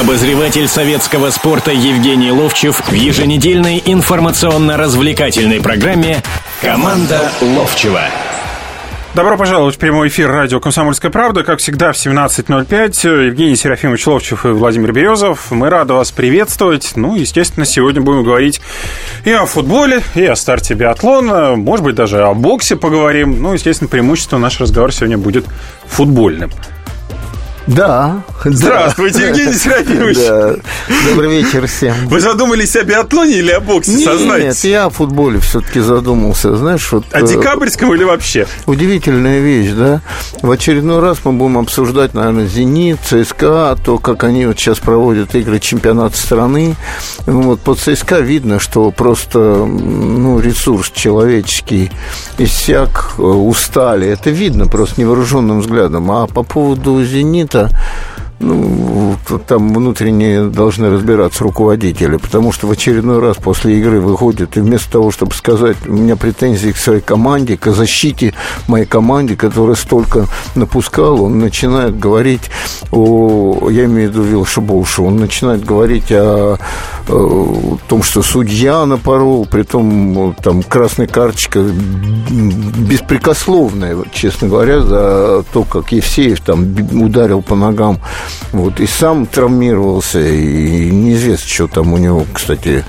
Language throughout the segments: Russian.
Обозреватель советского спорта Евгений Ловчев в еженедельной информационно-развлекательной программе «Команда Ловчева». Добро пожаловать в прямой эфир радио «Комсомольская правда». Как всегда, в 17.05 Евгений Серафимович Ловчев и Владимир Березов. Мы рады вас приветствовать. Ну, естественно, сегодня будем говорить и о футболе, и о старте биатлона. Может быть, даже о боксе поговорим. Ну, естественно, преимущество наш разговор сегодня будет футбольным. Да. Здравствуйте, да. Евгений Серафимович. Да. Добрый вечер всем. Вы задумались о биатлоне или о боксе, Нет, сознайтесь? Нет, я о футболе все-таки задумался, знаешь. Вот, о декабрьском или вообще? Удивительная вещь, да? В очередной раз мы будем обсуждать, наверное, «Зенит», ЦСКА, то, как они вот сейчас проводят игры чемпионата страны. Вот по ЦСКА видно, что просто ну, ресурс человеческий иссяк, э, устали. Это видно просто невооруженным взглядом. А по поводу «Зенита», это ну, там внутренне должны разбираться руководители, потому что в очередной раз после игры выходит, и вместо того, чтобы сказать, у меня претензии к своей команде, к защите моей команде, которая столько напускала, он начинает говорить о, я имею в виду Вилша Болша, он начинает говорить о, о том, что судья напорол, при том там красная карточка беспрекословная, честно говоря, за то, как Евсеев там ударил по ногам вот, и сам травмировался, и неизвестно, что там у него, кстати,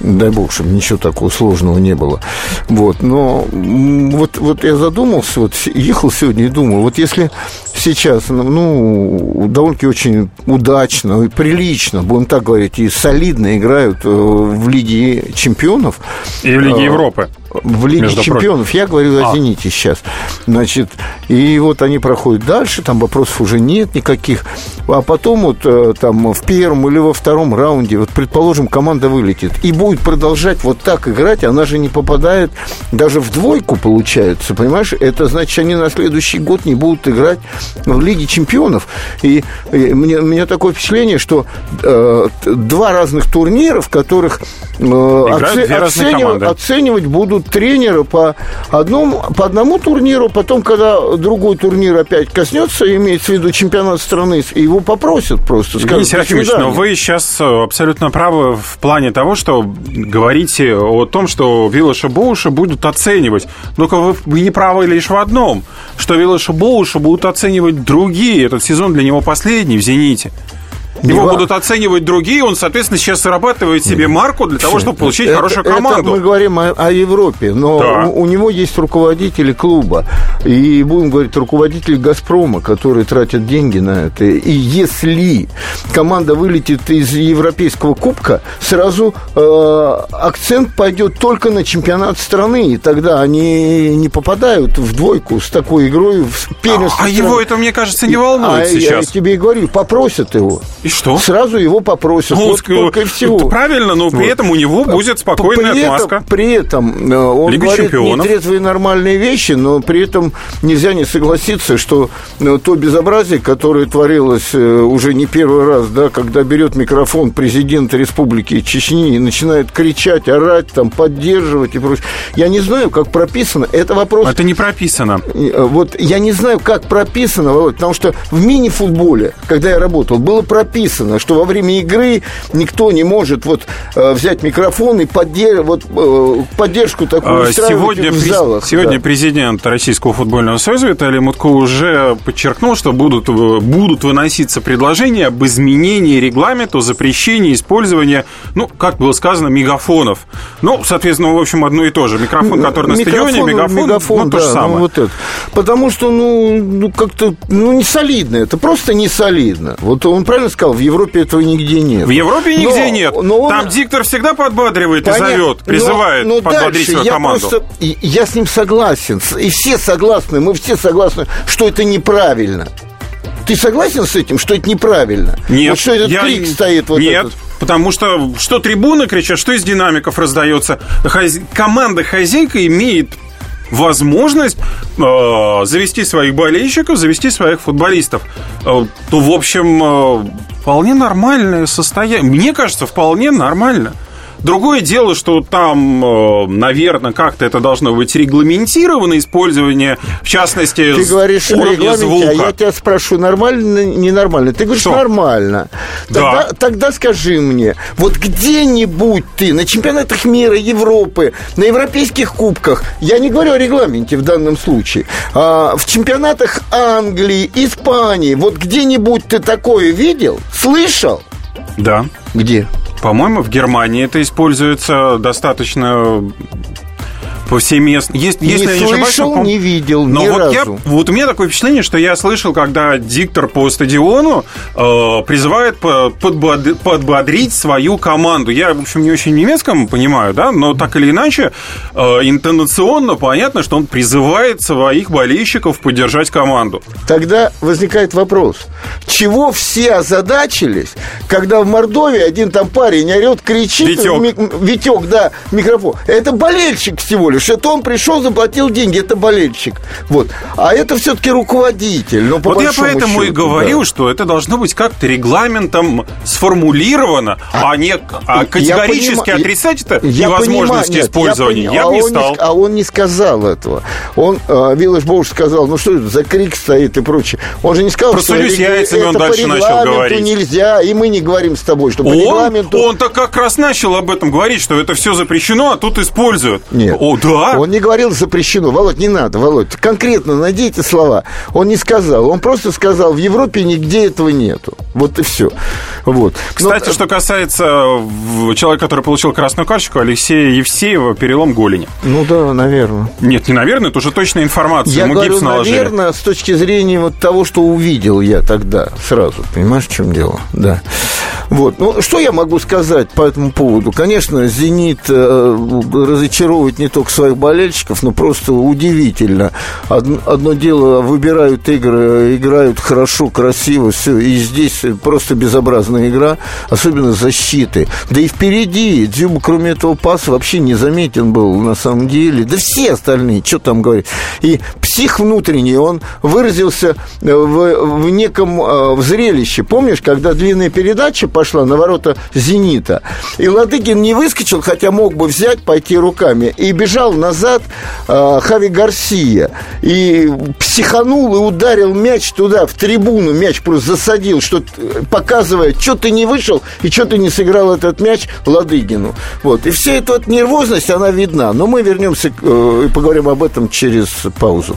дай бог, чтобы ничего такого сложного не было. Вот, но вот, вот я задумался, вот ехал сегодня и думал, вот если сейчас, ну, довольно-таки очень удачно и прилично, будем так говорить, и солидно играют э, в Лиге чемпионов. И в Лиге э, Европы в Лиге Между чемпионов. Прочим. Я говорю о а. «Зените» сейчас. Значит, и вот они проходят дальше, там вопросов уже нет никаких. А потом вот э, там в первом или во втором раунде, вот предположим, команда вылетит и будет продолжать вот так играть, она же не попадает даже в двойку, получается, понимаешь? Это значит, они на следующий год не будут играть в Лиге чемпионов. И, и мне, у меня такое впечатление, что э, два разных турнира, в которых э, оце, оценивать, оценивать будут тренера по, одному, по одному турниру, потом, когда другой турнир опять коснется, имеется в виду чемпионат страны, его попросят просто. Евгений Серафимович, но вы сейчас э, абсолютно правы в плане того, что говорите о том, что Виллаша Боуша будут оценивать. Только вы, вы не правы лишь в одном, что Виллаша Боуша будут оценивать другие. Этот сезон для него последний в «Зените». Его будут оценивать другие, он, соответственно, сейчас зарабатывает себе марку для того, чтобы получить это, хорошую команду. Это мы говорим о, о Европе, но да. у, у него есть руководители клуба, и будем говорить, руководители «Газпрома», которые тратят деньги на это. И если команда вылетит из Европейского кубка, сразу э, акцент пойдет только на чемпионат страны, и тогда они не попадают в двойку с такой игрой в первенство. А, а его это, мне кажется, не волнует а, сейчас. Я тебе и говорю, попросят его. И что? Сразу его попросят. Ну, вот только и всего. Правильно, но при вот. этом у него будет спокойная при отмазка. Этом, при этом э, он Лига говорит чемпионов. нетрезвые нормальные вещи, но при этом нельзя не согласиться, что э, то безобразие, которое творилось э, уже не первый раз, да, когда берет микрофон президента Республики Чечни и начинает кричать, орать, там, поддерживать и прочее. Я не знаю, как прописано. Это вопрос... Это не прописано. Вот я не знаю, как прописано, Володь, потому что в мини-футболе, когда я работал, было прописано прописано, что во время игры никто не может вот э, взять микрофон и поддерж... вот, э, поддержку такую а, сегодня в залах. Сегодня да. президент Российского футбольного союза Виталий Мутко уже подчеркнул, что будут, будут выноситься предложения об изменении регламента, о запрещении использования, ну, как было сказано, мегафонов. Ну, соответственно, в общем, одно и то же. Микрофон, который на микрофон, стадионе, мегафон, мегафон ну, да, то же самое. Ну, вот это. Потому что, ну, ну как-то, ну, не солидно это, просто не солидно. Вот он правильно сказал, сказал, в Европе этого нигде нет. В Европе нигде но, нет. Но он... Там диктор всегда подбадривает Понятно. и зовет, призывает но, но подбодрить свою команду. Просто, я с ним согласен. И все согласны, мы все согласны, что это неправильно. Ты согласен с этим, что это неправильно? Нет. Вот что этот я... крик стоит вот Нет. Этот? Потому что что трибуны кричат, что из динамиков раздается. Хаз... Команда хозяйка имеет возможность э, завести своих болельщиков, завести своих футболистов, э, то, в общем, э, вполне нормальное состояние. Мне кажется, вполне нормально. Другое дело, что там, э, наверное, как-то это должно быть регламентировано, использование, в частности, Ты говоришь уровня звука. а я тебя спрошу, нормально, ненормально? Ты говоришь, Что? нормально. Тогда, Да. тогда скажи мне, вот где-нибудь ты на чемпионатах мира, Европы, на европейских кубках, я не говорю о регламенте в данном случае, а в чемпионатах Англии, Испании, вот где-нибудь ты такое видел, слышал? Да. Где? По-моему, в Германии это используется достаточно повсеместно. Есть, Не если я не ошибаюсь, слышал, не видел Но ни вот, я, разу. вот у меня такое впечатление, что я слышал, когда диктор по стадиону э, призывает по- подбод- подбодрить свою команду. Я, в общем, не очень немецком понимаю, да, но так или иначе, э, интонационно понятно, что он призывает своих болельщиков поддержать команду. Тогда возникает вопрос, чего все озадачились, когда в Мордовии один там парень орет, кричит, Витек. в ми- Витек, да, микрофон. Это болельщик всего лишь, это он пришел, заплатил деньги, это болельщик. Вот. А это все-таки руководитель. Ну, по вот я поэтому и счету, говорю, да. что это должно быть как-то регламентом сформулировано, а, не а Я категорически понима- отрицать это Я невозможность понимаю, нет, использования. Я, Я, бы а не стал. а он не сказал этого. Он, э, Виллаж Боуш сказал, ну что это за крик стоит и прочее. Он же не сказал, Про что яйцами это он дальше начал говорить. нельзя, и мы не говорим с тобой, что по Он, регламенту... он-то как раз начал об этом говорить, что это все запрещено, а тут используют. Нет. О, да? Он не говорил запрещено. Володь, не надо, Володь. Конкретно найдите слова. Он не сказал. Он просто сказал, в Европе нигде этого нету. Вот и все. Вот. Но- Кстати, что касается в- человека, который получил красную карточку, Алексея Евсеева, перелом голени. Ну да, наверное. Нет, не наверное, это уже точная информация. Я Ему говорю, гипс наложили. наверное, с точки зрения вот того, что увидел я тогда сразу. Понимаешь, в чем дело? Да. Вот. Ну, что я могу сказать по этому поводу? Конечно, «Зенит» э, разочаровывает не только своих болельщиков, но просто удивительно. Од- Одно дело, выбирают игры, играют хорошо, красиво, все. И здесь просто безобразная игра, особенно защиты. Да и впереди Дзюба, кроме этого паса, вообще не заметен был на самом деле. Да все остальные, что там говорить. И псих внутренний, он выразился э, в, в неком э, в зрелище. Помнишь, когда длинная передача пошла на ворота «Зенита», и Ладыгин не выскочил, хотя мог бы взять, пойти руками, и бежал назад э, Хави Гарсия. И психанул и ударил мяч туда, в трибуну, мяч просто засадил, что показывает, что ты не вышел и что ты не сыграл этот мяч Ладыгину. Вот. И вся эта вот нервозность, она видна. Но мы вернемся и поговорим об этом через паузу.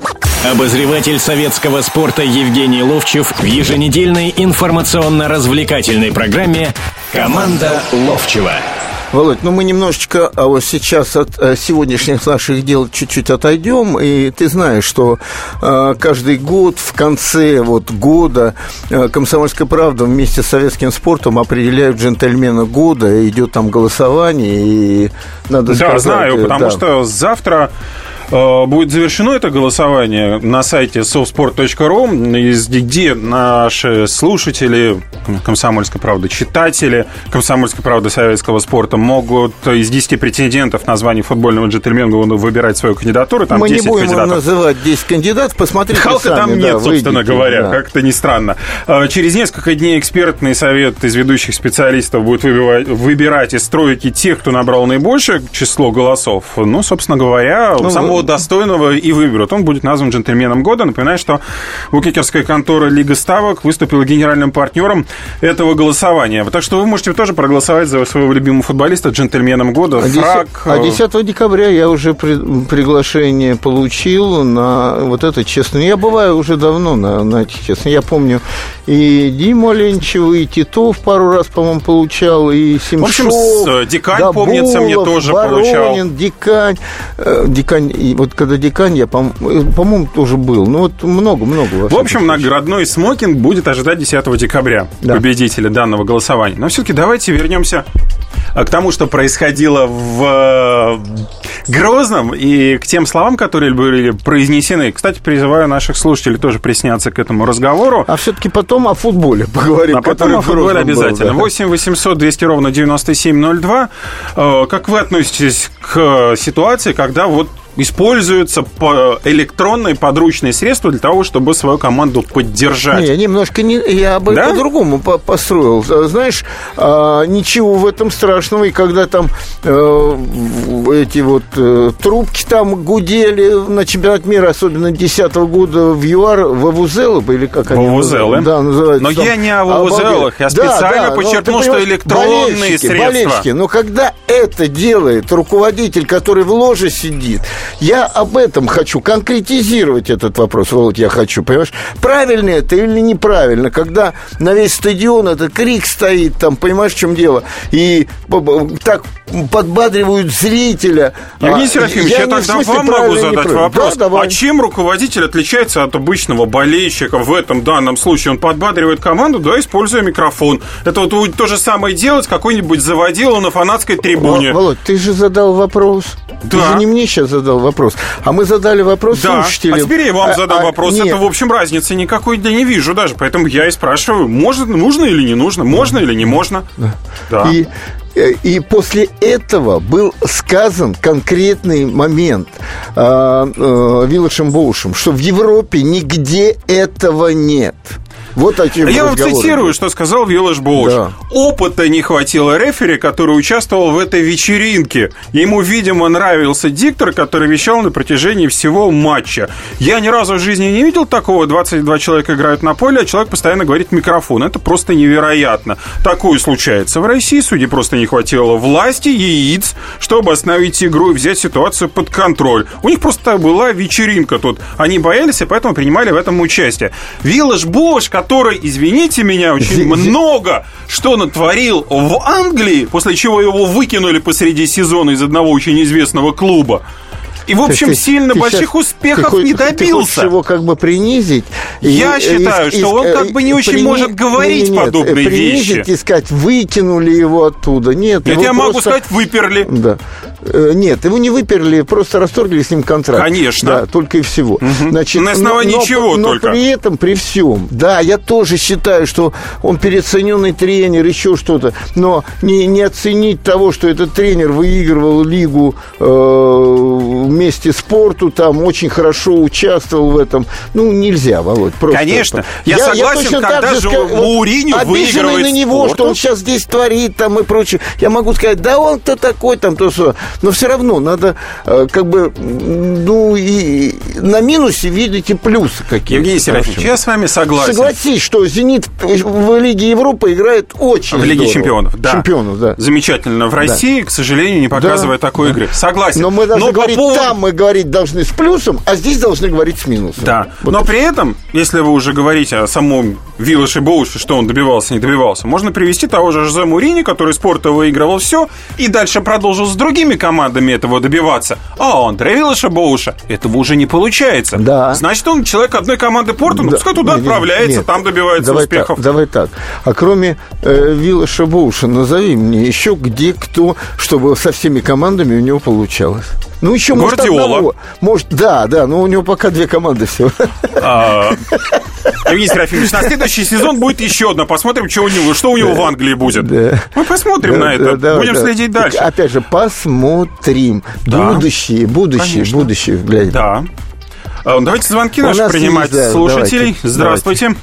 Обозреватель советского спорта Евгений Ловчев в еженедельной информационно-развлекательной программе «Команда Ловчева». Володь, ну мы немножечко а вот сейчас от э, сегодняшних наших дел чуть-чуть отойдем, и ты знаешь, что э, каждый год в конце вот года э, «Комсомольская правда» вместе с советским спортом определяют джентльмена года, идет там голосование, и надо Да, сказать... знаю, э, потому да. что завтра будет завершено это голосование на сайте softsport.ru, где наши слушатели «Комсомольской правды», читатели «Комсомольской правды» советского спорта могут из 10 претендентов на звание футбольного джентльмена выбирать свою кандидатуру. Там Мы не 10 будем кандидатов. называть 10 кандидатов, посмотрите Халка сами, там да, нет, собственно выйдите, говоря, да. как-то не странно. А, Через несколько дней экспертный совет из ведущих специалистов будет выбивать- выбирать из тройки тех, кто набрал наибольшее число голосов. Ну, собственно говоря, Ну, самого достойного и выберут. Он будет назван джентльменом года. Напоминаю, что букекерская контора Лига Ставок выступила генеральным партнером этого голосования. Так что вы можете тоже проголосовать за своего любимого футболиста джентльменом года. А 10, Фраг, а э, 10 декабря я уже при- приглашение получил на вот это честно. Я бываю уже давно на, на этих честно. Я помню и Диму Оленчева, и Титов пару раз, по-моему, получал, и Семшов. В общем, э, Дикань, помнится, мне тоже получал. Воронин, Дикань. Э, Дикань, и вот когда Дикань, я, по- э, по-моему, тоже был. Ну, вот много-много. В общем, наградной смокинг будет ожидать 10 декабря Да. победителя данного голосования. Но все-таки давайте вернемся а, к тому, что происходило в Грозном. И к тем словам, которые были произнесены, кстати, призываю наших слушателей тоже присняться к этому разговору. А все-таки потом о футболе поговорим. А потом о футболе обязательно. Был, да. 8 800 200 ровно 9702. Э, как вы относитесь к ситуации, когда вот используются электронные подручные средства для того, чтобы свою команду поддержать. Не, немножко не, я бы да? по-другому по построил. Знаешь, а, ничего в этом страшного. И когда там э, эти вот э, трубки там гудели на чемпионат мира, особенно 10 года в ЮАР, в Авузелы, или как они Вавузелы. Да, называются. Но там, я не о Вавузелах, я специально да, подчеркнул, что электронные болельщики, средства. Болельщики. Но когда это делает руководитель, который в ложе сидит, я об этом хочу конкретизировать этот вопрос, Володь, я хочу, понимаешь? Правильно это или неправильно, когда на весь стадион этот крик стоит, там, понимаешь, в чем дело, и так подбадривают зрителя. Евгений а, Серафимович, я, я тогда вам могу задать вопрос. Да, а чем руководитель отличается от обычного болельщика в этом данном случае? Он подбадривает команду, да, используя микрофон. Это вот то же самое делать какой-нибудь заводила на фанатской трибуне. Володь, ты же задал вопрос. Да. Ты же не мне сейчас задал вопрос, а мы задали вопрос да. слушателям. А теперь я вам а, задам а, вопрос. Нет. Это, в общем, разницы никакой я не вижу даже. Поэтому я и спрашиваю, может, нужно или не нужно, можно или не можно. Да. да. И э, и после этого был сказан конкретный момент э, э, Виллашем Боушем, что в Европе нигде этого нет. Вот такие Я вам цитирую, что сказал Виллаж Боуш. Да. Опыта не хватило рефери, который участвовал в этой вечеринке. Ему, видимо, нравился диктор, который вещал на протяжении всего матча. Я ни разу в жизни не видел такого. 22 человека играют на поле, а человек постоянно говорит в микрофон. Это просто невероятно. Такое случается в России. Судьи просто не хватило власти, яиц, чтобы остановить игру и взять ситуацию под контроль. У них просто была вечеринка тут. Они боялись и поэтому принимали в этом участие. Бош, который, извините меня, очень много что натворил в Англии, после чего его выкинули посреди сезона из одного очень известного клуба. И, в общем, ты, сильно больших успехов ты, не добился. Ты его как бы принизить. Я и, считаю, и, что он как бы не очень прини... может говорить нет, подобные принизить вещи. и сказать, выкинули его оттуда. Нет, Нет я просто... могу сказать, выперли. Да. Э, нет, его не выперли, просто расторгли с ним контракт. Конечно. Да, только и всего. Угу. Значит, На основании но, чего но, только? Но при этом, при всем, да, я тоже считаю, что он переоцененный тренер, еще что-то, но не, не оценить того, что этот тренер выигрывал лигу э, вместе спорту, там очень хорошо участвовал в этом, ну, нельзя, Володь. Просто Конечно. Я, я согласен, я когда же, же Мауриню выигрывает на него, спорту? что он сейчас здесь творит там и прочее. Я могу сказать, да он кто такой там, то что но все равно надо э, как бы, ну, и на минусе видеть и плюсы какие-то. Евгений Серафимович, я с вами согласен. Согласись, что «Зенит» в Лиге Европы играет очень В Лиге чемпионов, да. Чемпионов, да. Замечательно. В России, да. к сожалению, не показывает да. такой игры. Согласен. Но мы должны Но говорить, поводу... там мы говорить должны с плюсом, а здесь должны говорить с минусом. Да. Вот Но это. при этом, если вы уже говорите о самом Виллаше Боуше, что он добивался, не добивался, можно привести того же Жозе Мурини, который спорта выигрывал все, и дальше продолжил с другими командами этого добиваться. А у Андрея Виллаша Боуша этого уже не получается. Да. Значит, он человек одной команды Порта, ну, да. пускай туда нет, отправляется, нет. там добивается давай успехов. Так, давай так. А кроме э, Виллаша Боуша, назови мне еще где кто, чтобы со всеми командами у него получалось. Ну, еще, может, одного. Может, да, да, но у него пока две команды всего. А, Евгений Серафимович, на следующий сезон будет еще одна. Посмотрим, что у него, что у него в Англии будет. Мы посмотрим на это. Будем следить дальше. Опять же, посмотрим. Будущее, будущее, будущее. Да. А, давайте звонки наши принимать слушателей. Здравствуйте.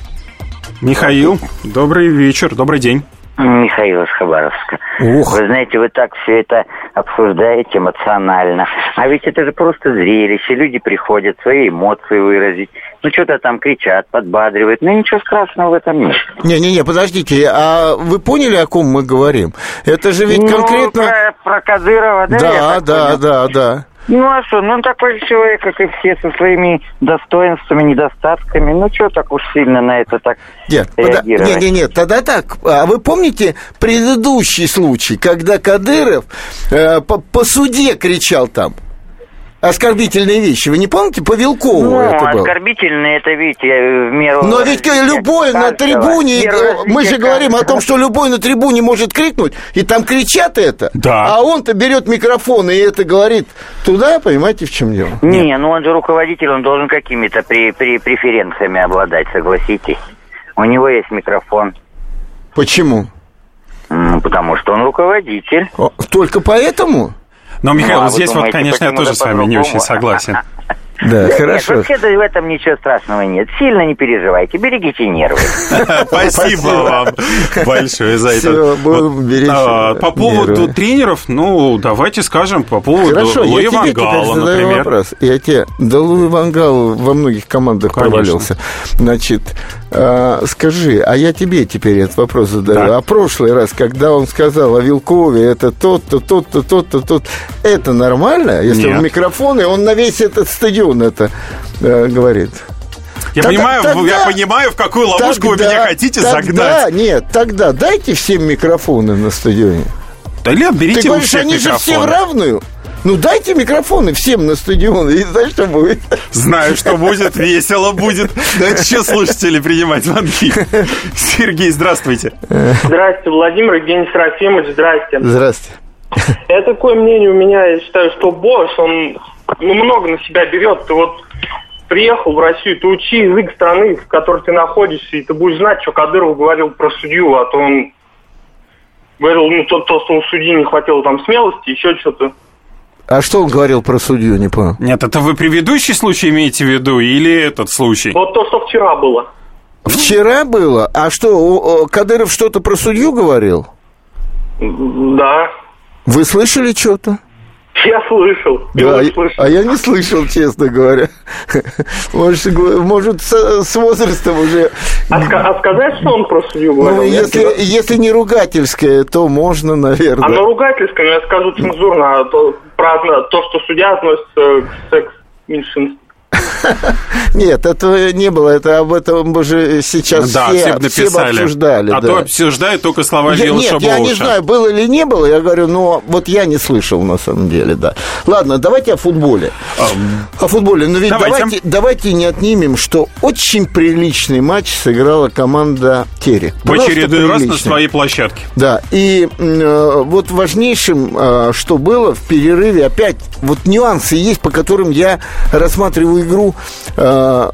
Михаил, добрый вечер, добрый день. Михаил из Хабаровска. Ух. Вы знаете, вы так все это обсуждаете эмоционально. А ведь это же просто зрелище. Люди приходят свои эмоции выразить. Ну, что-то там кричат, подбадривают. Ну, ничего страшного в этом нет. Не-не-не, подождите. А вы поняли, о ком мы говорим? Это же ведь ну, конкретно... Про, про Кадырова, да? Да, да, да, да. Ну а что, ну он такой человек, как и все, со своими достоинствами, недостатками. Ну что так уж сильно на это так нет, реагировать? Нет, нет, нет, тогда так. А вы помните предыдущий случай, когда Кадыров э, по, по суде кричал там? Оскорбительные вещи. Вы не помните? По Вилкову Ну, это было. оскорбительные, это, видите, в меру... Но ведь любой на трибуне, Меру мы же говорим о том, что любой на трибуне может крикнуть, и там кричат это, Да. а он-то берет микрофон и это говорит туда, понимаете, в чем дело? Не, ну он же руководитель, он должен какими-то при, при, преференциями обладать, согласитесь. У него есть микрофон, Почему? М, потому что он руководитель. Только поэтому? Но, Михаил, Ну, а здесь вот, думаете, конечно, я тоже с вами не очень согласен. Да, Нет, вообще-то в этом ничего страшного нет. Сильно не переживайте, берегите нервы. Спасибо вам большое за это. А, По поводу тренеров, ну, давайте скажем по поводу Хорошо, я Луи тебе Ван теперь Гала, задаю например. вопрос. Я тебе, да Луи Ван Гал во многих командах провалился. Значит, а, скажи, а я тебе теперь этот вопрос задаю. Да. А прошлый раз, когда он сказал о Вилкове, это тот-то, тот-то, тот-то, тот, это нормально? Если в микрофон, и он на весь этот стадион это э, говорит. Я Тогда- понимаю, я тогда- понимаю, в какую ловушку вы Тогда- меня хотите тогда, загнать. Нет, тогда дайте всем микрофоны на стадионе. Да, Лен, берите Ты говоришь, они же все в микрофоны. равную. Ну, дайте микрофоны всем на стадион, и знаешь, что будет? Знаю, что будет, весело будет. Давайте еще слушатели принимать звонки. Сергей, здравствуйте. Здрасте, Владимир Евгений Серафимович, здрасте. Здрасте. Это такое мнение у меня, я считаю, что Бош, он ну, много на себя берет. Ты вот приехал в Россию, ты учи язык страны, в которой ты находишься, и ты будешь знать, что Кадыров говорил про судью, а то он говорил, ну, то, то, что у судьи не хватило там смелости, еще что-то. А что он говорил про судью, не понял? Нет, это вы предыдущий случай имеете в виду или этот случай? Вот то, что вчера было. Вчера было? А что, Кадыров что-то про судью говорил? Да, Вы слышали что-то? Я слышал. Да, я- слышал. а я не слышал, честно говоря. Может, может с, возрастом уже... А, а сказать, что он про судью говорил? Ну, если, если не ругательское, то можно, А на наверное. ругательском я скажу цензурно, а то, про одно- то, что судья относится к секс-меньшинству. Нет, этого не было. Это об этом уже сейчас Да, все, все все обсуждали. А да. то обсуждают только слова Я- Вилла нет, я не знаю, было или не было, я говорю, но вот я не слышал на самом деле, да. Ладно, давайте о футболе. О футболе, но ведь Давайте. давайте, давайте не отнимем, что очень приличный матч сыграла команда Терек. В очередной раз на своей площадке. Да, и э, вот важнейшим, э, что было в перерыве, опять вот нюансы есть, по которым я рассматриваю игру. Э,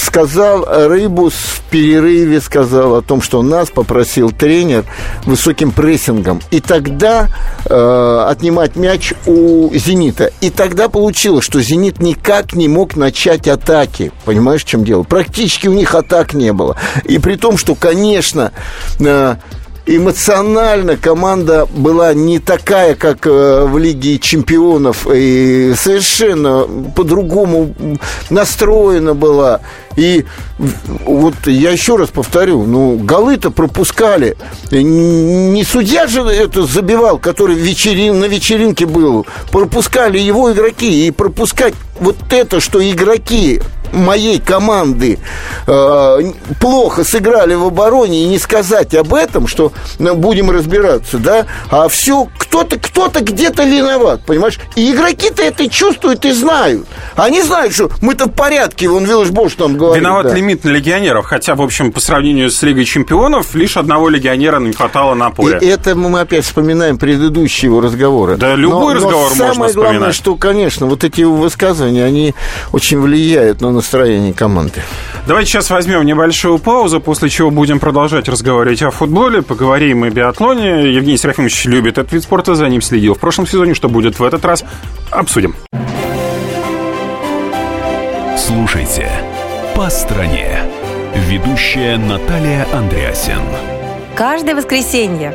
сказал Рыбус в перерыве, сказал о том, что нас попросил тренер высоким прессингом. И тогда э, отнимать мяч у «Зенита». И тогда получилось, что «Зенит» никак не мог начать атаки. Понимаешь, в чем дело? Практически у них атак не было. И при том, что, конечно, э, эмоционально команда была не такая, как э, в Лиге чемпионов, и совершенно по-другому настроена была. И вот я еще раз повторю, ну, голы-то пропускали. Не судья же это забивал, который вечерин, на вечеринке был. Пропускали его игроки. И пропускать вот это, что игроки моей команды э, плохо сыграли в обороне и не сказать об этом, что ну, будем разбираться, да, а все кто-то кто-то где-то виноват, понимаешь? И игроки-то это чувствуют и знают. Они знают, что мы-то в порядке, вон Виллаж Бош нам говорит. Виноват да. лимит на легионеров, хотя, в общем, по сравнению с Лигой чемпионов, лишь одного легионера не хватало на поле. И это мы опять вспоминаем предыдущие его разговоры. Да, любой разговор можно самое главное, что, конечно, вот эти высказывания, они очень влияют на настроение команды. Давайте сейчас возьмем небольшую паузу, после чего будем продолжать разговаривать о футболе, поговорим и биатлоне. Евгений Серафимович любит этот вид спорта, за ним следил в прошлом сезоне. Что будет в этот раз, обсудим. Слушайте «По стране». Ведущая Наталья Андреасин. Каждое воскресенье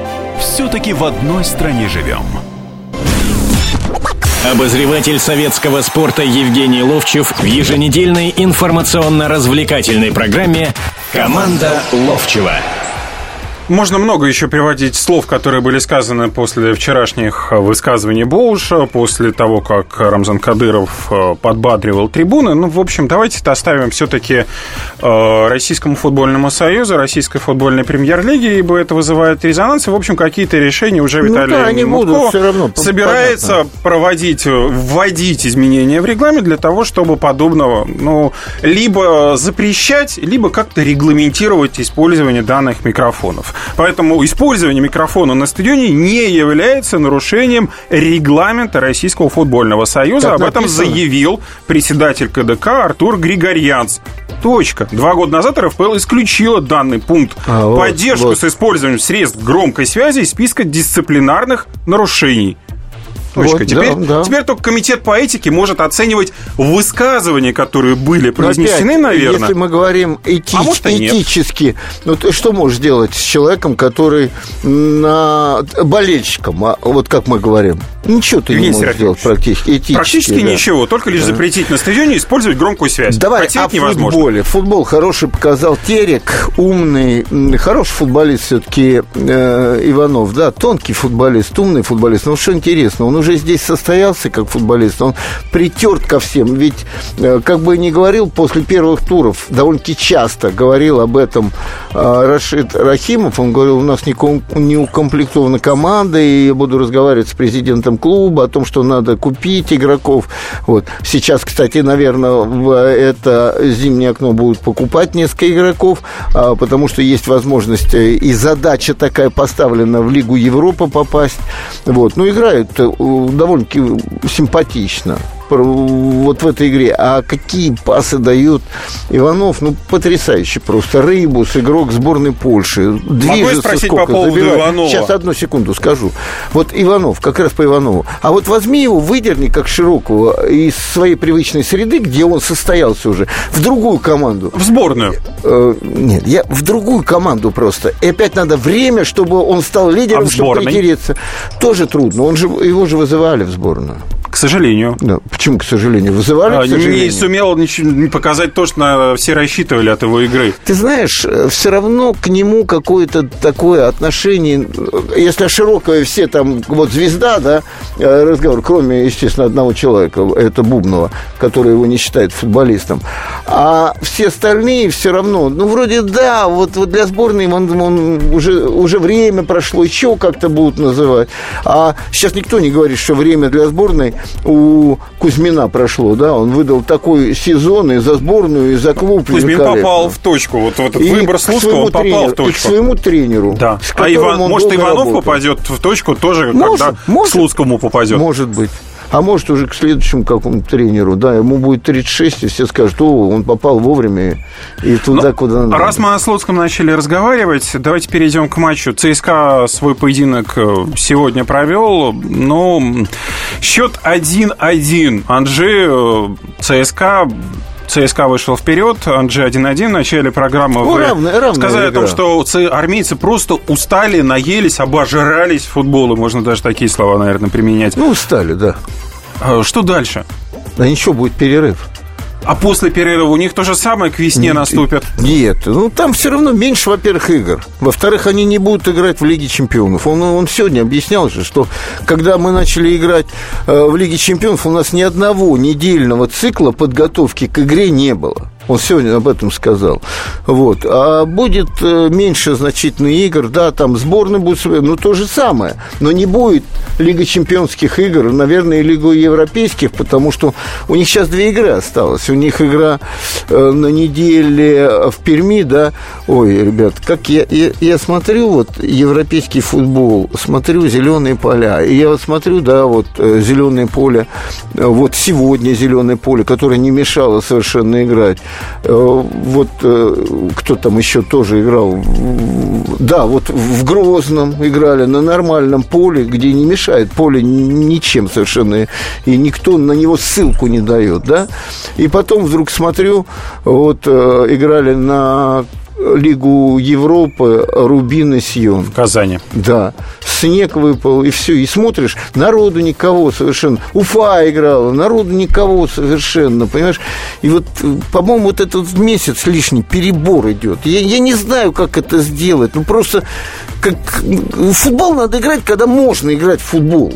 Все-таки в одной стране живем. Обозреватель советского спорта Евгений Ловчев в еженедельной информационно-развлекательной программе «Команда Ловчева». Можно много еще приводить слов, которые были сказаны после вчерашних высказываний Боуша, после того, как Рамзан Кадыров э, подбадривал трибуны. Ну, в общем, давайте оставим все-таки э, Российскому футбольному союзу, Российской футбольной премьер-лиге, ибо это вызывает резонанс. И, в общем, какие-то решения уже Виталий ну, да, они Мутко будут, все равно, собирается понятно. проводить, вводить изменения в регламент для того, чтобы подобного, ну, либо запрещать, либо как-то регламентировать использование данных микрофонов. Поэтому использование микрофона на стадионе не является нарушением регламента Российского футбольного союза. Так Об этом заявил председатель КДК Артур Григорьянц. Точка. Два года назад РФПЛ исключила данный пункт. А, Поддержку вот. с использованием средств громкой связи из списка дисциплинарных нарушений. Точка. Вот, теперь, да, да. теперь только комитет по этике может оценивать высказывания, которые были произнесены, опять, наверное. Если мы говорим этич, а может, этически, ну ты что можешь делать с человеком, который на болельщиком, а, вот как мы говорим? Ничего ты Евгений не можешь сделать практически. Этически, практически да. ничего, только лишь запретить на стадионе использовать громкую связь. Давай Хотя о невозможно. футболе. Футбол хороший показал Терек, умный, хороший футболист все-таки э, Иванов, да, тонкий футболист, умный футболист. Ну что интересно, он уже здесь состоялся как футболист, он притерт ко всем. Ведь, э, как бы не говорил, после первых туров довольно-таки часто говорил об этом э, Рашид Рахимов. Он говорил, у нас не укомплектована команда, и я буду разговаривать с президентом клуба о том, что надо купить игроков. Вот. Сейчас, кстати, наверное, в это зимнее окно будут покупать несколько игроков, а, потому что есть возможность э, и задача такая поставлена в Лигу Европы попасть. Вот. Ну, играют довольно-таки симпатично вот в этой игре. А какие пасы дает Иванов, ну, потрясающе просто. Рыбус, игрок сборной Польши. Движется сколько, по поводу забивает. Иванова? Сейчас, одну секунду скажу. Вот Иванов, как раз по Иванову. А вот возьми его, выдерни как широкого из своей привычной среды, где он состоялся уже, в другую команду. В сборную? Э, нет, я в другую команду просто. И опять надо время, чтобы он стал лидером, а чтобы притереться. Тоже трудно. Он же, его же вызывали в сборную. К сожалению. Да. Почему, к сожалению? Вызывали, а, к сожалению? Не сумел ничего, показать то, что все рассчитывали от его игры. Ты знаешь, э, все равно к нему какое-то такое отношение, если широкое все там, вот звезда, да, э, разговор, кроме, естественно, одного человека, это Бубнова, который его не считает футболистом. А все остальные все равно, ну, вроде да, вот, вот для сборной он, он уже, уже время прошло, еще как-то будут называть. А сейчас никто не говорит, что время для сборной у Кузьмина прошло, да, он выдал такой сезон и за сборную, и за клуб. Кузьмин попал в точку, вот в этот и выбор Слуцкого он попал тренеру, в точку. И к своему тренеру. Да. А Иван, может, Иванов работал. попадет в точку тоже, может, когда может, к Слуцкому попадет? Может быть а может уже к следующему какому-то тренеру, да, ему будет 36, и все скажут, о, он попал вовремя и туда, Но, куда надо. Раз мы о Слуцком начали разговаривать, давайте перейдем к матчу. ЦСКА свой поединок э, сегодня провел, но ну, счет 1-1. Анжи, э, ЦСКА ЦСКА вышел вперед, Анджи 1-1 в начале программы. Ну, равная, равная сказали игра. о том, что армейцы просто устали, наелись, обожрались футбола. Можно даже такие слова, наверное, применять. Ну, устали, да. А, что дальше? Да ничего, будет перерыв. А после перерыва у них то же самое к весне наступит? Нет, ну там все равно меньше, во-первых, игр. Во-вторых, они не будут играть в Лиге Чемпионов. Он, он сегодня объяснял же, что когда мы начали играть э, в Лиге Чемпионов, у нас ни одного недельного цикла подготовки к игре не было. Он сегодня об этом сказал. Вот. А будет э, меньше значительных игр, да, там сборные будут, ну, то же самое. Но не будет Лига чемпионских игр, наверное, и Лигу европейских, потому что у них сейчас две игры осталось. У них игра э, на неделе в Перми, да. Ой, ребят, как я, я, я смотрю вот европейский футбол, смотрю зеленые поля, и я вот смотрю, да, вот э, зеленое поле, вот сегодня зеленое поле, которое не мешало совершенно играть. Э, вот э, кто там еще тоже играл, да, вот в Грозном играли на нормальном поле, где не мешает поле ничем совершенно, и никто на него ссылку не дает, да, и потом вдруг смотрю, вот э, играли на Лигу Европы Рубин и Сион. В Казани. Да. Снег выпал, и все. И смотришь, народу никого совершенно. Уфа играла, народу никого совершенно, понимаешь? И вот, по-моему, вот этот месяц лишний перебор идет. Я, я не знаю, как это сделать. Ну, просто как... футбол надо играть, когда можно играть в футбол.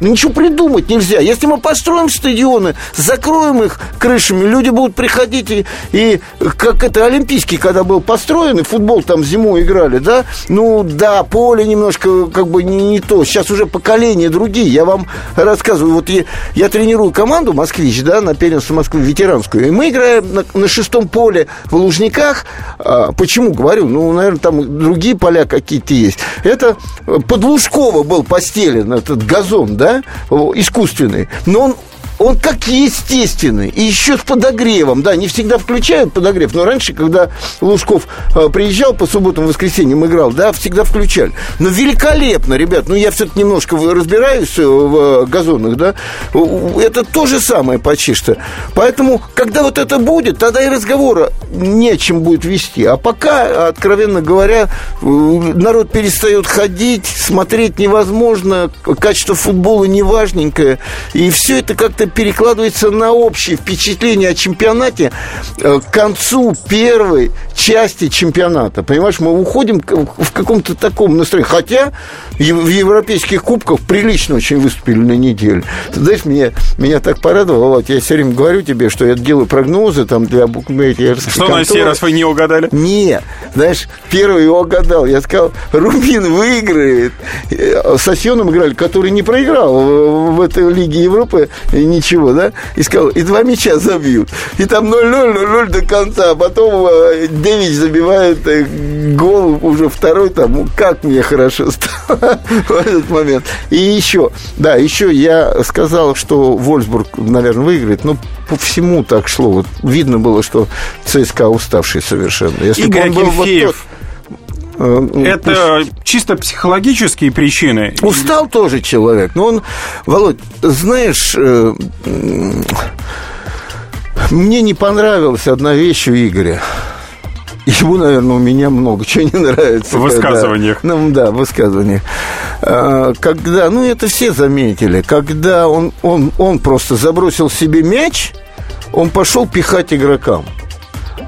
Ну, ничего придумать нельзя. Если мы построим стадионы, закроем их крышами, люди будут приходить и, и как это Олимпийский, когда был построен, и футбол там зимой играли, да? Ну, да, поле немножко как бы не, не то. Сейчас уже поколения другие. Я вам рассказываю. Вот я, я тренирую команду «Москвич», да, на первенство Москвы, ветеранскую. И мы играем на, на шестом поле в Лужниках. А, почему говорю? Ну, наверное, там другие поля какие-то есть. Это под Лужково был постелен этот газон, да? Да, искусственный, но он он как естественный. И еще с подогревом. Да, не всегда включают подогрев. Но раньше, когда Лужков э, приезжал по субботам, воскресеньям играл, да, всегда включали. Но великолепно, ребят. Ну, я все-таки немножко разбираюсь э, в э, газонах, да. Это то же самое почти что. Поэтому, когда вот это будет, тогда и разговора не о чем будет вести. А пока, откровенно говоря, народ перестает ходить, смотреть невозможно, качество футбола неважненькое. И все это как-то это перекладывается на общее впечатление о чемпионате э, к концу первой части чемпионата. Понимаешь, мы уходим в каком-то таком настроении. Хотя в европейских кубках прилично очень выступили на неделю. Ты знаешь, меня, меня так порадовало, Володь, я все время говорю тебе, что я делаю прогнозы там для букмекерских Что на сей раз вы не угадали? Не, знаешь, первый его угадал. Я сказал, Рубин выиграет. Э, с Осьоном играли, который не проиграл в этой Лиге Европы ничего, да? И сказал, и два мяча забьют. И там 0-0, 0-0 до конца. А потом э, Девич забивает э, гол уже второй там. Как мне хорошо стало в этот момент. И еще, да, еще я сказал, что Вольсбург, наверное, выиграет. Но по всему так шло. Вот видно было, что ЦСКА уставший совершенно. Если Игорь бы он был вот Это чисто психологические причины? Устал тоже человек. Но он, Володь, знаешь, э, мне не понравилась одна вещь у Игоря. Ему, наверное, у меня много чего не нравится. В высказываниях. Когда, ну, да, в высказываниях. А, когда, ну, это все заметили, когда он, он, он просто забросил себе мяч, он пошел пихать игрокам.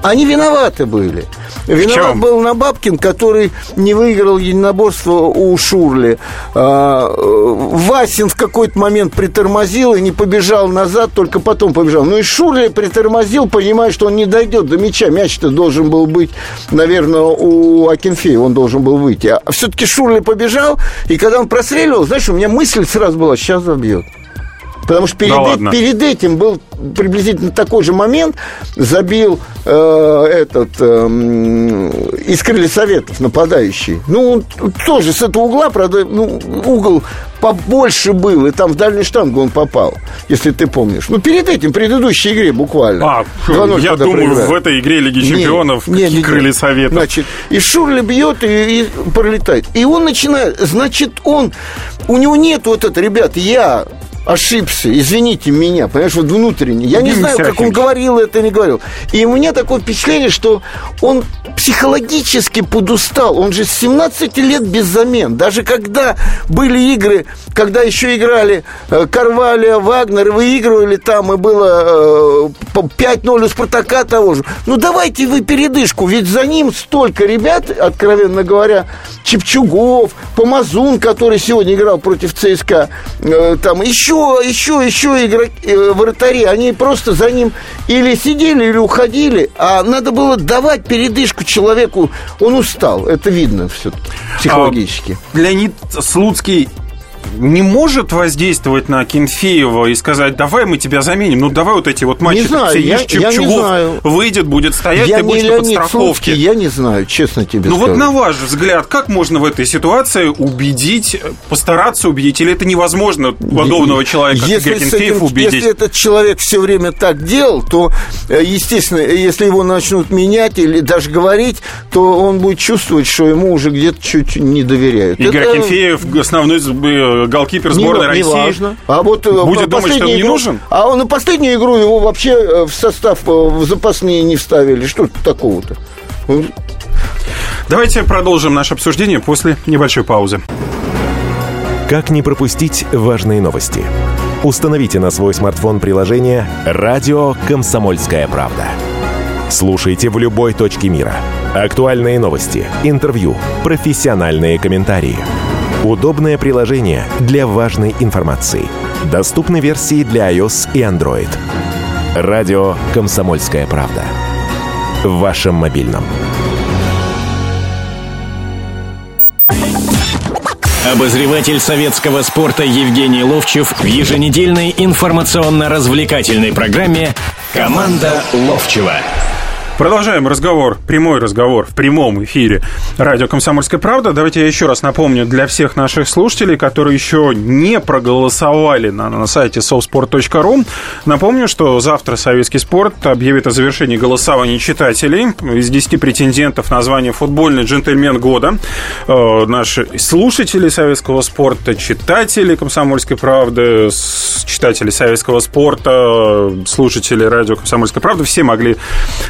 Они виноваты были. Виноват был Набабкин, который не выиграл единоборство у Шурли. А, Васин в какой-то момент притормозил и не побежал назад, только потом побежал. Ну и Шурли притормозил, понимая, что он не дойдет до мяча. Мяч-то должен был быть, наверное, у Акинфея, он должен был выйти. А все-таки Шурли побежал, и когда он простреливал, знаешь, у меня мысль сразу была, сейчас забьет. Потому что перед, да э, перед этим был приблизительно такой же момент, забил э, этот э, из крылья советов нападающий. Ну, тоже с этого угла, правда, ну, угол побольше был, и там в дальний штангу он попал, если ты помнишь. Ну, перед этим, предыдущей игре буквально. А, я думаю, проиграли. в этой игре Лиги Чемпионов не, какие не, крылья советов. Значит, и Шурли бьет и, и пролетает. И он начинает, значит, он, у него нет вот это, ребят, я ошибся, извините меня, понимаешь, вот внутренне. Я не знаю, как он говорил это, не говорил. И у меня такое впечатление, что он психологически подустал. Он же с 17 лет без замен. Даже когда были игры, когда еще играли э, Карвалия, Вагнер, выигрывали там, и было 5-0 э, у Спартака того же. Ну, давайте вы передышку, ведь за ним столько ребят, откровенно говоря, Чепчугов, Помазун, который сегодня играл против ЦСКА, э, там еще еще, еще, еще игроки, э, вратари, они просто за ним или сидели, или уходили, а надо было давать передышку человеку. Он устал, это видно все психологически. А, Леонид Слуцкий не может воздействовать на Кенфеева и сказать, давай мы тебя заменим, ну давай вот эти вот матчи, не знаю, я, я не знаю. выйдет, будет стоять, я ты будешь на подстраховке. я не знаю, честно тебе Ну скажу. вот на ваш взгляд, как можно в этой ситуации убедить, постараться убедить, или это невозможно подобного человека, если как Кенфеев, убедить? Если этот человек все время так делал, то, э, естественно, если его начнут менять или даже говорить, то он будет чувствовать, что ему уже где-то чуть не доверяют. Игорь это... Кенфеев, основной э, голкипер сборной не, России. Не важно. А вот э, будет думать, что он не нужен? А он на последнюю игру его вообще э, в состав э, в запасные не вставили. Что такого-то? Давайте продолжим наше обсуждение после небольшой паузы. Как не пропустить важные новости? Установите на свой смартфон приложение «Радио Комсомольская правда». Слушайте в любой точке мира. Актуальные новости, интервью, профессиональные комментарии. Удобное приложение для важной информации. Доступны версии для iOS и Android. Радио «Комсомольская правда». В вашем мобильном. Обозреватель советского спорта Евгений Ловчев в еженедельной информационно-развлекательной программе «Команда Ловчева». Продолжаем разговор, прямой разговор в прямом эфире радио «Комсомольская правда». Давайте я еще раз напомню для всех наших слушателей, которые еще не проголосовали на, на сайте softsport.ru. Напомню, что завтра Советский спорт объявит о завершении голосования читателей. Из 10 претендентов на звание «Футбольный джентльмен года». Э, наши слушатели советского спорта, читатели «Комсомольской правды», читатели советского спорта, слушатели радио «Комсомольская правда» все могли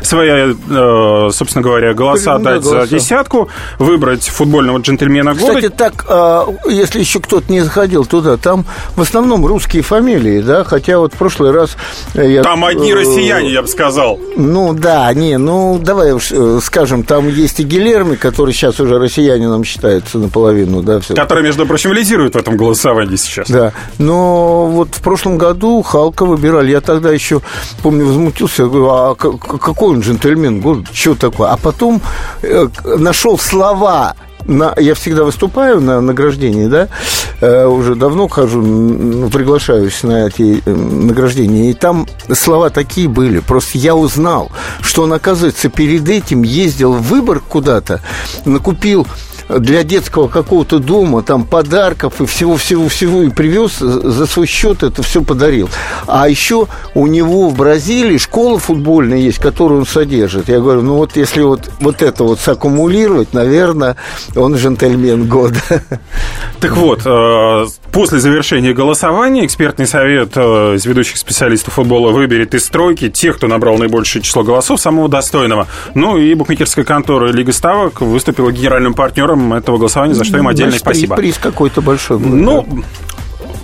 свои Э, собственно говоря, голоса дать голоса. за десятку, выбрать футбольного джентльмена года. Кстати, так, а, если еще кто-то не заходил туда, там в основном русские фамилии, да, хотя вот в прошлый раз... Я, там одни э, россияне, я бы сказал. Ну, да, не, ну, давай уж э, скажем, там есть и Гилерми, который сейчас уже россиянином считается наполовину, да, все. Который, между прочим, лидирует в этом голосовании сейчас. Да, но вот в прошлом году Халка выбирали, я тогда еще, помню, возмутился, я говорю, а какой он джентльмен? Джентльмен года, что такое? А потом э, нашел слова на, я всегда выступаю на награждении, да, э, уже давно хожу, приглашаюсь на эти э, награждения, и там слова такие были. Просто я узнал, что он, оказывается, перед этим ездил в выбор куда-то, накупил для детского какого-то дома, там подарков и всего-всего-всего, и привез за свой счет это все подарил. А еще у него в Бразилии школа футбольная есть, которую он содержит. Я говорю, ну вот если вот, вот это вот саккумулировать, наверное, он джентльмен года. Так вот, э, после завершения голосования экспертный совет э, из ведущих специалистов футбола выберет из стройки тех, кто набрал наибольшее число голосов, самого достойного. Ну и букмекерская контора Лига Ставок выступила генеральным партнером этого голосования, за что им отдельное Значит, спасибо. Приз какой-то большой был. Ну, да?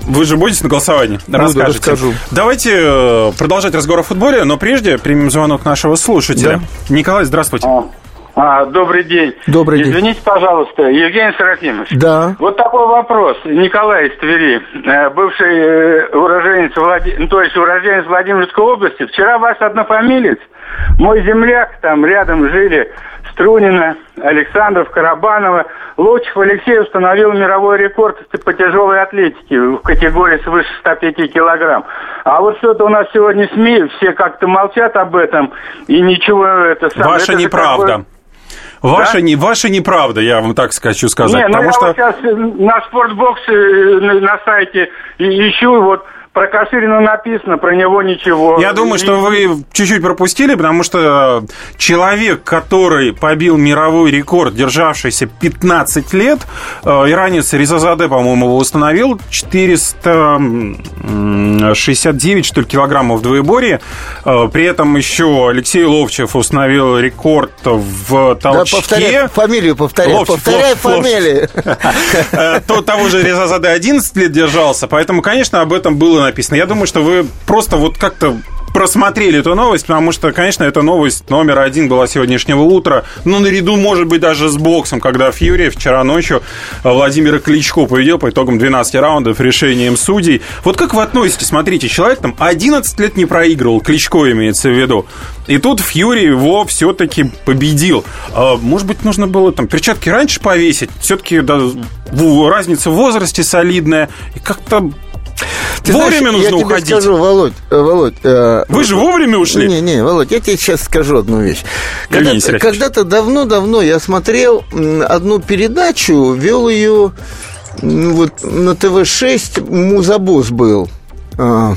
Вы же будете на голосовании? Расскажете. Расскажу. Давайте э, продолжать разговор о футболе, но прежде примем звонок нашего слушателя. Да. Николай, здравствуйте. А. А, добрый день. Добрый Извините, день. Извините, пожалуйста, Евгений Серафимович. Да. Вот такой вопрос. Николай из Твери, э, бывший э, уроженец, Влади... ну, то есть уроженец Владимирской области. Вчера ваш однофамилец, мой земляк, там рядом жили Струнина, Александров, Карабанова. Лучев Алексей установил мировой рекорд по тяжелой атлетике в категории свыше 105 килограмм. А вот что-то у нас сегодня СМИ, все как-то молчат об этом, и ничего это самое... Ваша это неправда. Такое... Ваша, да? не, ваша неправда, я вам так хочу сказать. Не, ну потому я что... вот сейчас на спортбоксе на сайте ищу, вот про Каширина написано, про него ничего. Я думаю, что вы чуть-чуть пропустили, потому что человек, который побил мировой рекорд, державшийся 15 лет, э, иранец Ризазаде, по-моему, его установил, 469, что ли, килограммов в двоеборье. Э, при этом еще Алексей Ловчев установил рекорд в толчке. Да, повторяй фамилию, повторяй, Ловчев, повторяй Ловчев, фамилию. Э, то того же Резазаде 11 лет держался, поэтому, конечно, об этом было написано. Я думаю, что вы просто вот как-то просмотрели эту новость, потому что, конечно, эта новость номер один была сегодняшнего утра. Ну, наряду, может быть, даже с боксом, когда Фьюри вчера ночью Владимира Кличко победил по итогам 12 раундов решением судей. Вот как вы относитесь? Смотрите, человек там 11 лет не проигрывал, Кличко имеется в виду. И тут Фьюри его все-таки победил. А, может быть, нужно было там перчатки раньше повесить? Все-таки да, разница в возрасте солидная. И как-то ты вовремя знаешь, нужно я уходить. Тебе скажу, Володь, э, Володь. Э, Вы же вовремя ушли? Не, не, Володь, я тебе сейчас скажу одну вещь. Когда, когда-то давно-давно я смотрел одну передачу, вел ее вот на ТВ-6, Музабос был. А,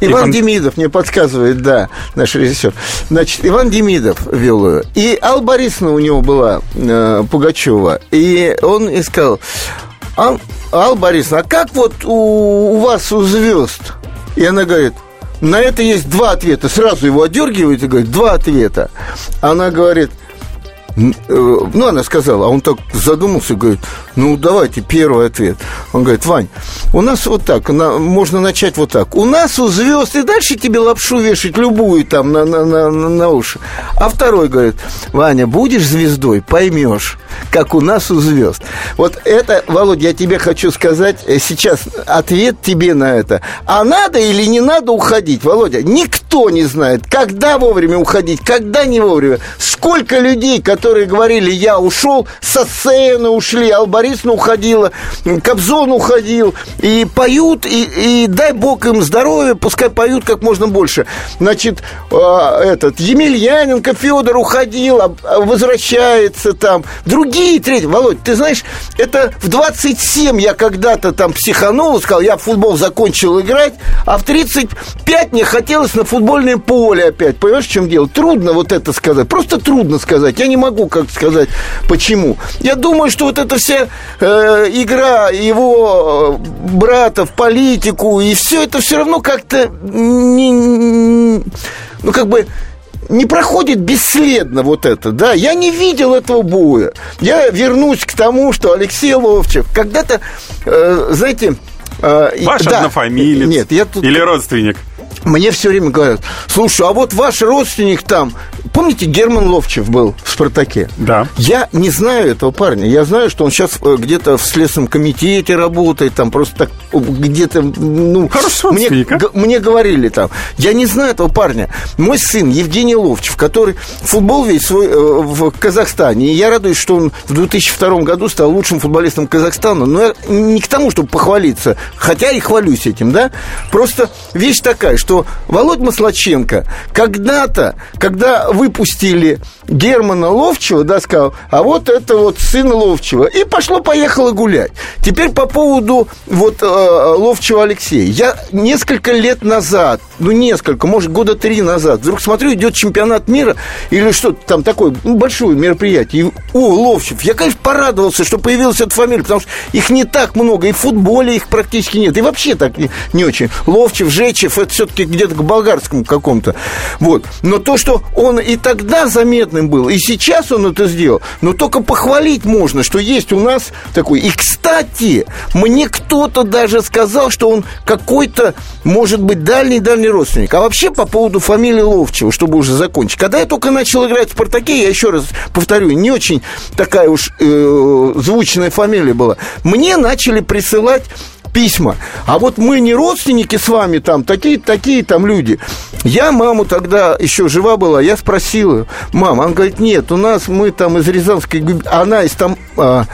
Иван Иван Демидов мне подсказывает, да, наш режиссер. Значит, Иван Демидов вел ее. И Ал Борисовна у него была, э, Пугачева. И он искал, Ал, Ал Борисовна, а как вот у, у вас у звезд? И она говорит, на это есть два ответа. Сразу его отдергивает и говорит, два ответа. Она говорит, ну, она сказала, а он так задумался говорит, ну, давайте первый ответ. Он говорит, Вань, у нас вот так, на, можно начать вот так. У нас у звезд, и дальше тебе лапшу вешать любую там на, на, на, на уши. А второй говорит, Ваня, будешь звездой, поймешь, как у нас у звезд. Вот это, Володя, я тебе хочу сказать э, сейчас ответ тебе на это. А надо или не надо уходить, Володя? Никто не знает, когда вовремя уходить, когда не вовремя. Сколько людей, которые говорили, я ушел, со сцены ушли, Алба Борисовна уходила, Кобзон уходил, и поют, и, и дай бог им здоровья, пускай поют как можно больше. Значит, э, этот, Емельяненко Федор уходил, а, а возвращается там, другие третьи. Володь, ты знаешь, это в 27 я когда-то там психанул, сказал, я в футбол закончил играть, а в 35 мне хотелось на футбольное поле опять. Понимаешь, в чем дело? Трудно вот это сказать, просто трудно сказать. Я не могу как сказать, почему. Я думаю, что вот эта вся э, игра его э, брата в политику, и все это все равно как-то не, ну, как бы не проходит бесследно вот это, да. Я не видел этого боя. Я вернусь к тому, что Алексей Ловчев когда-то, э, знаете... Э, Ваш да, однофамилец? Нет, я тут... Или родственник? Мне все время говорят, слушай, а вот ваш родственник там, помните, Герман Ловчев был в «Спартаке»? Да. Я не знаю этого парня, я знаю, что он сейчас э, где-то в Следственном комитете работает, там просто так где-то, ну... мне, мне говорили там. Я не знаю этого парня. Мой сын Евгений Ловчев, который футбол весь свой э, в Казахстане, и я радуюсь, что он в 2002 году стал лучшим футболистом Казахстана, но я не к тому, чтобы похвалиться, хотя и хвалюсь этим, да, просто вещь такая, что Володь Маслаченко когда-то, когда выпустили Германа Ловчева, да, сказал, а вот это вот сын Ловчева. И пошло-поехало гулять. Теперь по поводу вот э, Ловчева Алексея. Я несколько лет назад, ну, несколько, может, года три назад, вдруг смотрю, идет чемпионат мира или что-то там такое, ну, большое мероприятие. И, о, Ловчев. Я, конечно, порадовался, что появилась эта фамилия, потому что их не так много, и в футболе их практически нет, и вообще так не, не очень. Ловчев, Жечев, это все-таки где-то к болгарскому какому-то. Вот. Но то, что он и тогда заметным был, и сейчас он это сделал, но только похвалить можно, что есть у нас такой. И, кстати, мне кто-то даже сказал, что он какой-то, может быть, дальний-дальний родственник. А вообще по поводу фамилии Ловчева, чтобы уже закончить. Когда я только начал играть в «Спартаке», я еще раз повторю, не очень такая уж э, звучная фамилия была, мне начали присылать письма. А вот мы не родственники с вами там, такие, такие там люди. Я маму тогда еще жива была, я спросил ее, мам, она говорит, нет, у нас мы там из Рязанской губернии, она из там, а,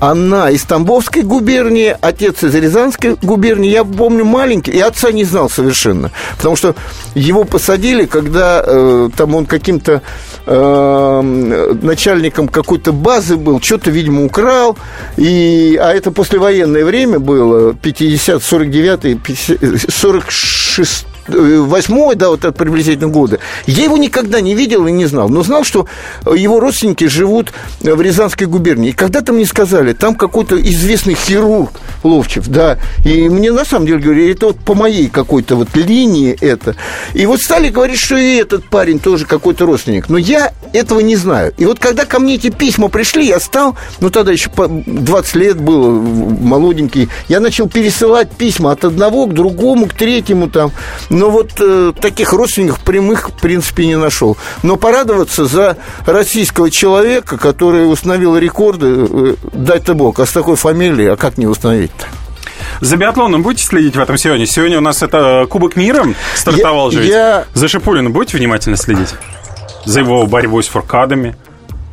она из Тамбовской губернии, отец из Рязанской губернии. Я помню маленький, и отца не знал совершенно. Потому что его посадили, когда э, там он каким-то э, начальником какой-то базы был, что-то, видимо, украл. И, а это послевоенное время было, 50, 49, 50, 46 восьмой, да, вот приблизительно года, я его никогда не видел и не знал, но знал, что его родственники живут в Рязанской губернии. И когда-то мне сказали, там какой-то известный хирург Ловчев, да, и мне на самом деле говорили, это вот по моей какой-то вот линии это. И вот стали говорить, что и этот парень тоже какой-то родственник. Но я этого не знаю. И вот когда ко мне эти письма пришли, я стал, ну тогда еще 20 лет был молоденький, я начал пересылать письма от одного к другому, к третьему там. Но вот э, таких родственников прямых, в принципе, не нашел. Но порадоваться за российского человека, который установил рекорды, э, дай-то бог, а с такой фамилией, а как не установить-то? За биатлоном будете следить в этом сегодня? Сегодня у нас это Кубок мира стартовал я, же. Я... За Шипулина будете внимательно следить? За его борьбой с фуркадами?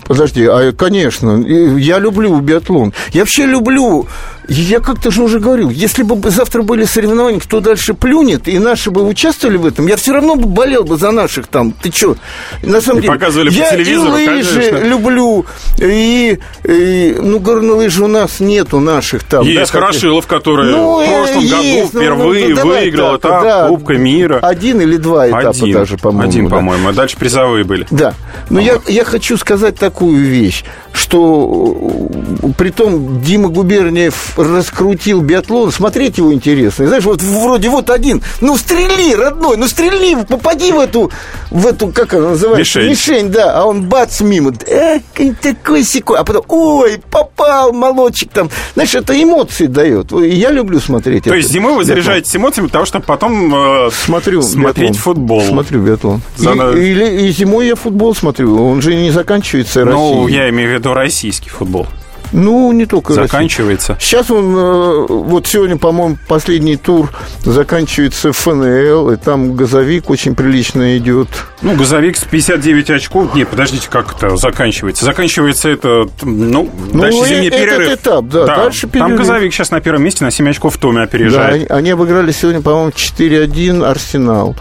Подожди, а, конечно, я люблю биатлон. Я вообще люблю я как-то же уже говорил, если бы завтра были соревнования, кто дальше плюнет, и наши бы участвовали в этом, я все равно бы болел бы за наших там. Ты что? На самом и деле, показывали я по телевизору, и лыжи конечно. люблю, и, и ну, горнолыжи у нас нету наших там. Есть да, Хорошилов, который ну, в прошлом есть, году ну, впервые ну, ну, выиграл этап да, Кубка мира. Один или два этапа один, даже, по-моему. Один, да. по-моему, а дальше призовые были. Да. Но я, я хочу сказать такую вещь, что при том Дима Губерниев раскрутил биатлон, смотреть его интересно. И знаешь, вот вроде вот один, ну стрели, родной, ну стрели, попади в эту, в эту, как она называется? Мишень. Мишень, да, а он бац мимо. Эх, такой секой. А потом, ой, попал, молодчик там. Знаешь, это эмоции дает. И Я люблю смотреть. То это. есть зимой вы заряжаетесь эмоциями того, чтобы потом э, Смотрю смотреть биатлон. футбол. Смотрю биатлон. И, За- или- и зимой я футбол смотрю. Он же не заканчивается Ну, Россией. я имею в виду российский футбол. Ну, не только Россия. Заканчивается. Сейчас он, э, вот сегодня, по-моему, последний тур заканчивается ФНЛ, и там газовик очень прилично идет. Ну, газовик с 59 очков. Не, подождите, как это заканчивается? Заканчивается это, ну, Ну, дальше э- зимний этот перерыв. этап, да, дальше Там перерыв. газовик сейчас на первом месте на 7 очков в Томе Да, опережает. они, они обыграли сегодня, по-моему, 4-1 Арсенал.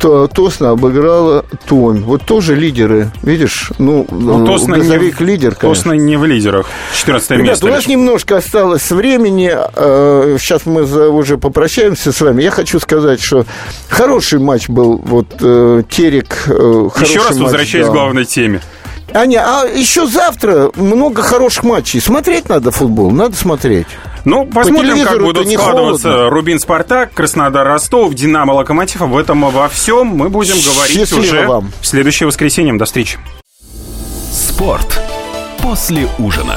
То, Тосна обыграла Томь. Вот тоже лидеры, видишь? Ну, Ну, Тосна газовик не, лидер, конечно. Тосна не в лидерах. 14 Ребят, место. у нас немножко осталось времени. Э, Сейчас мы за- уже попрощаемся с вами. Я хочу сказать, что хороший матч был. Вот э, Терек. э, Еще раз матч возвращаясь к главной теме. А, не, а еще завтра много хороших матчей. Смотреть надо футбол, надо смотреть. Ну, посмотрим, как будут не складываться холодно. Рубин Спартак, Краснодар Ростов, Динамо Локомотив. Об этом обо всем мы будем говорить Счастливо уже вам. в следующее воскресенье. До встречи. Спорт после ужина.